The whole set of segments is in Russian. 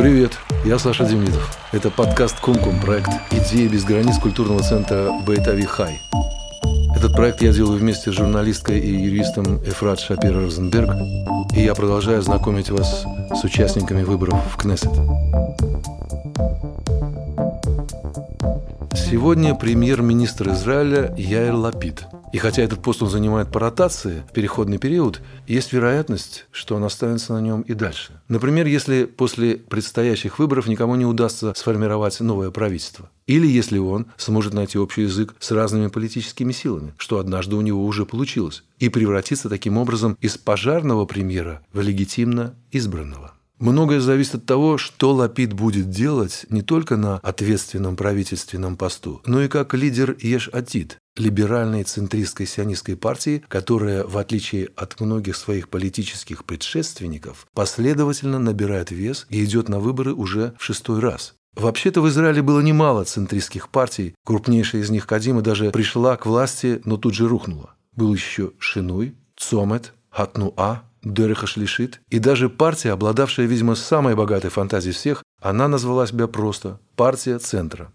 Привет, я Саша Демидов. Это подкаст «Кумкум» проект «Идеи без границ» культурного центра Бейтави Хай. Этот проект я делаю вместе с журналисткой и юристом Эфрат Шапир Розенберг, и я продолжаю знакомить вас с участниками выборов в Кнессет. Сегодня премьер-министр Израиля Яир Лапид – и хотя этот пост он занимает по ротации переходный период, есть вероятность, что он останется на нем и дальше. Например, если после предстоящих выборов никому не удастся сформировать новое правительство. Или если он сможет найти общий язык с разными политическими силами, что однажды у него уже получилось, и превратиться таким образом из пожарного премьера в легитимно избранного. Многое зависит от того, что Лапид будет делать не только на ответственном правительственном посту, но и как лидер Еш-Атид, либеральной центристской сионистской партии, которая, в отличие от многих своих политических предшественников, последовательно набирает вес и идет на выборы уже в шестой раз. Вообще-то в Израиле было немало центристских партий, крупнейшая из них Кадима даже пришла к власти, но тут же рухнула. Был еще Шинуй, Цомет, Хатнуа, Дереха Шлишит, и даже партия, обладавшая, видимо, самой богатой фантазией всех, она назвала себя просто «Партия Центра».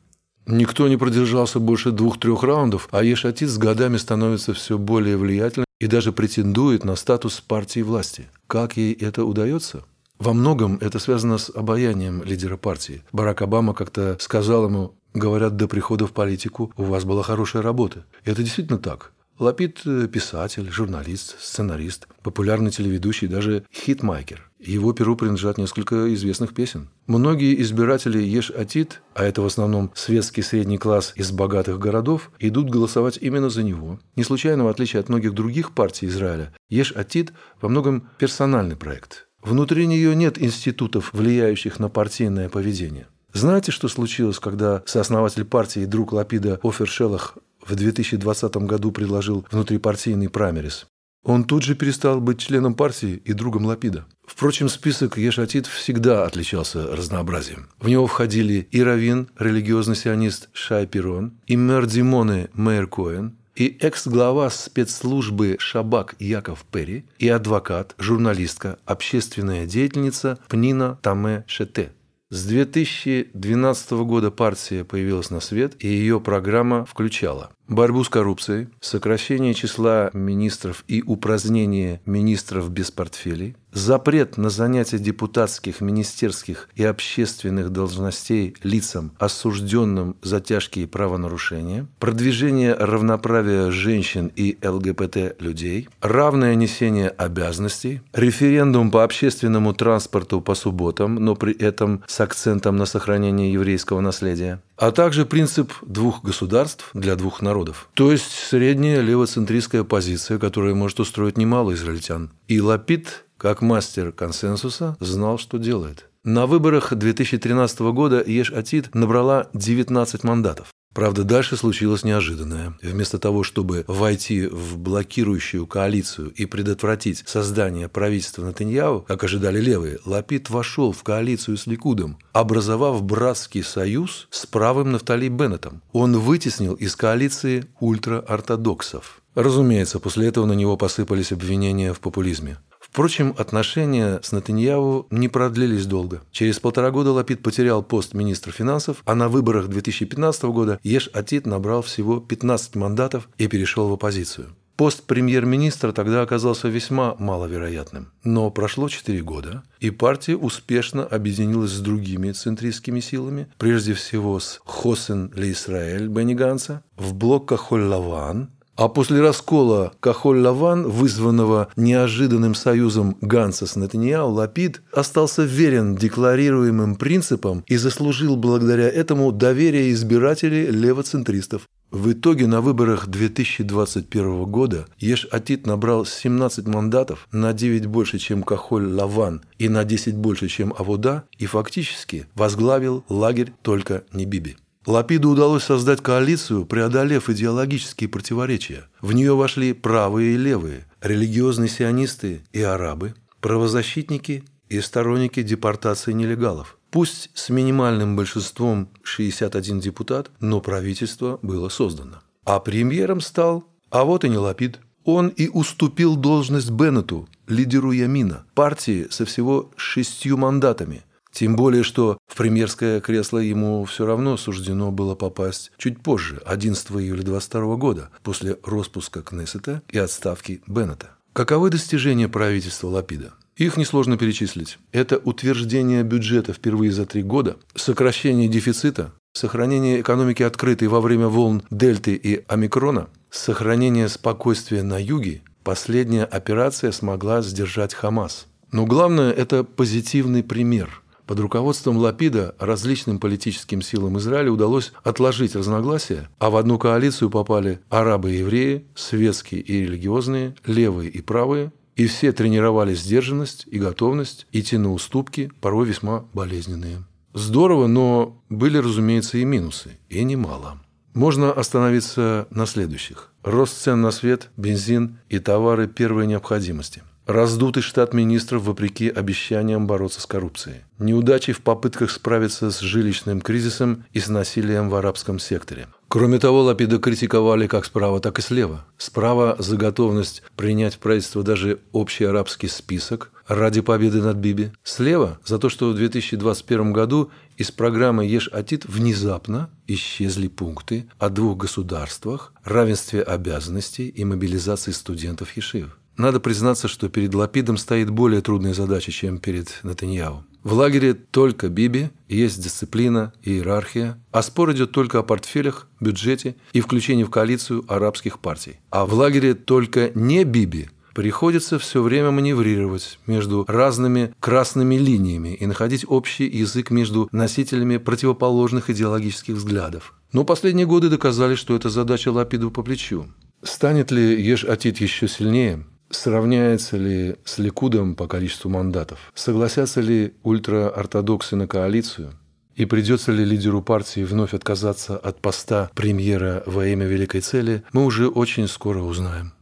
Никто не продержался больше двух-трех раундов, а Ешатит с годами становится все более влиятельным и даже претендует на статус партии власти. Как ей это удается? Во многом это связано с обаянием лидера партии. Барак Обама как-то сказал ему, говорят, до прихода в политику у вас была хорошая работа. И это действительно так. Лапид – писатель, журналист, сценарист, популярный телеведущий, даже хитмайкер. Его перу принадлежат несколько известных песен. Многие избиратели Еш Атид, а это в основном светский средний класс из богатых городов, идут голосовать именно за него. Не случайно, в отличие от многих других партий Израиля, Еш Атид во многом персональный проект. Внутри нее нет институтов, влияющих на партийное поведение. Знаете, что случилось, когда сооснователь партии и друг Лапида Офер Шелах в 2020 году предложил внутрипартийный праймерис. Он тут же перестал быть членом партии и другом Лапида. Впрочем, список Ешатит всегда отличался разнообразием. В него входили и Равин, религиозный сионист Шай Пирон, и мэр Димоне Мэйр Коэн, и экс-глава спецслужбы Шабак Яков Перри, и адвокат, журналистка, общественная деятельница Пнина Таме Шете – с 2012 года партия появилась на свет, и ее программа включала борьбу с коррупцией, сокращение числа министров и упразднение министров без портфелей, запрет на занятие депутатских, министерских и общественных должностей лицам, осужденным за тяжкие правонарушения, продвижение равноправия женщин и ЛГБТ-людей, равное несение обязанностей, референдум по общественному транспорту по субботам, но при этом с акцентом на сохранение еврейского наследия, а также принцип двух государств для двух народов. То есть средняя левоцентристская позиция, которая может устроить немало израильтян. И Лапид как мастер консенсуса, знал, что делает. На выборах 2013 года Еш-Атид набрала 19 мандатов. Правда, дальше случилось неожиданное. Вместо того, чтобы войти в блокирующую коалицию и предотвратить создание правительства Натаньяу, как ожидали левые, Лапид вошел в коалицию с Ликудом, образовав братский союз с правым Нафтали Беннетом. Он вытеснил из коалиции ультраортодоксов. Разумеется, после этого на него посыпались обвинения в популизме. Впрочем, отношения с Натаньяу не продлились долго. Через полтора года Лапид потерял пост министра финансов, а на выборах 2015 года Еш Атит набрал всего 15 мандатов и перешел в оппозицию. Пост премьер-министра тогда оказался весьма маловероятным. Но прошло 4 года, и партия успешно объединилась с другими центристскими силами, прежде всего с Хосен Ле Исраэль Бенни Ганса, в блок Кахоль-Лаван, а после раскола Кахоль-Лаван, вызванного неожиданным союзом Ганса с Нетаньяу, Лапид остался верен декларируемым принципам и заслужил благодаря этому доверие избирателей левоцентристов. В итоге на выборах 2021 года Еш Атит набрал 17 мандатов, на 9 больше, чем Кахоль-Лаван и на 10 больше, чем Авода, и фактически возглавил лагерь только не Биби. Лапиду удалось создать коалицию, преодолев идеологические противоречия. В нее вошли правые и левые, религиозные сионисты и арабы, правозащитники и сторонники депортации нелегалов. Пусть с минимальным большинством 61 депутат, но правительство было создано. А премьером стал, а вот и не Лапид. Он и уступил должность Беннету, лидеру Ямина, партии со всего шестью мандатами – Тем более, что в премьерское кресло ему все равно суждено было попасть чуть позже, 11 июля 22 года, после распуска Кнессета и отставки Беннета. Каковы достижения правительства Лапида? Их несложно перечислить. Это утверждение бюджета впервые за три года, сокращение дефицита, сохранение экономики открытой во время волн Дельты и Омикрона, сохранение спокойствия на юге, последняя операция смогла сдержать Хамас. Но главное – это позитивный пример – под руководством Лапида различным политическим силам Израиля удалось отложить разногласия, а в одну коалицию попали арабы и евреи, светские и религиозные, левые и правые, и все тренировали сдержанность и готовность идти на уступки, порой весьма болезненные. Здорово, но были, разумеется, и минусы, и немало. Можно остановиться на следующих. Рост цен на свет, бензин и товары первой необходимости – Раздутый штат министров вопреки обещаниям бороться с коррупцией. Неудачи в попытках справиться с жилищным кризисом и с насилием в арабском секторе. Кроме того, Лапида критиковали как справа, так и слева. Справа за готовность принять в правительство даже общий арабский список ради победы над Биби. Слева за то, что в 2021 году из программы Еш-Атит внезапно исчезли пункты о двух государствах, равенстве обязанностей и мобилизации студентов Ешив. Надо признаться, что перед Лапидом стоит более трудная задача, чем перед Натаньяу. В лагере только Биби, есть дисциплина и иерархия, а спор идет только о портфелях, бюджете и включении в коалицию арабских партий. А в лагере только не Биби приходится все время маневрировать между разными красными линиями и находить общий язык между носителями противоположных идеологических взглядов. Но последние годы доказали, что эта задача Лапиду по плечу. Станет ли Еш-Атит еще сильнее? Сравняется ли с Ликудом по количеству мандатов? Согласятся ли ультраортодоксы на коалицию? И придется ли лидеру партии вновь отказаться от поста премьера во имя великой цели, мы уже очень скоро узнаем.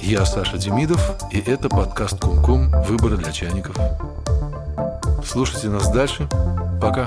Я Саша Демидов, и это подкаст «Кумкум. Выборы для чайников». Слушайте нас дальше. Пока.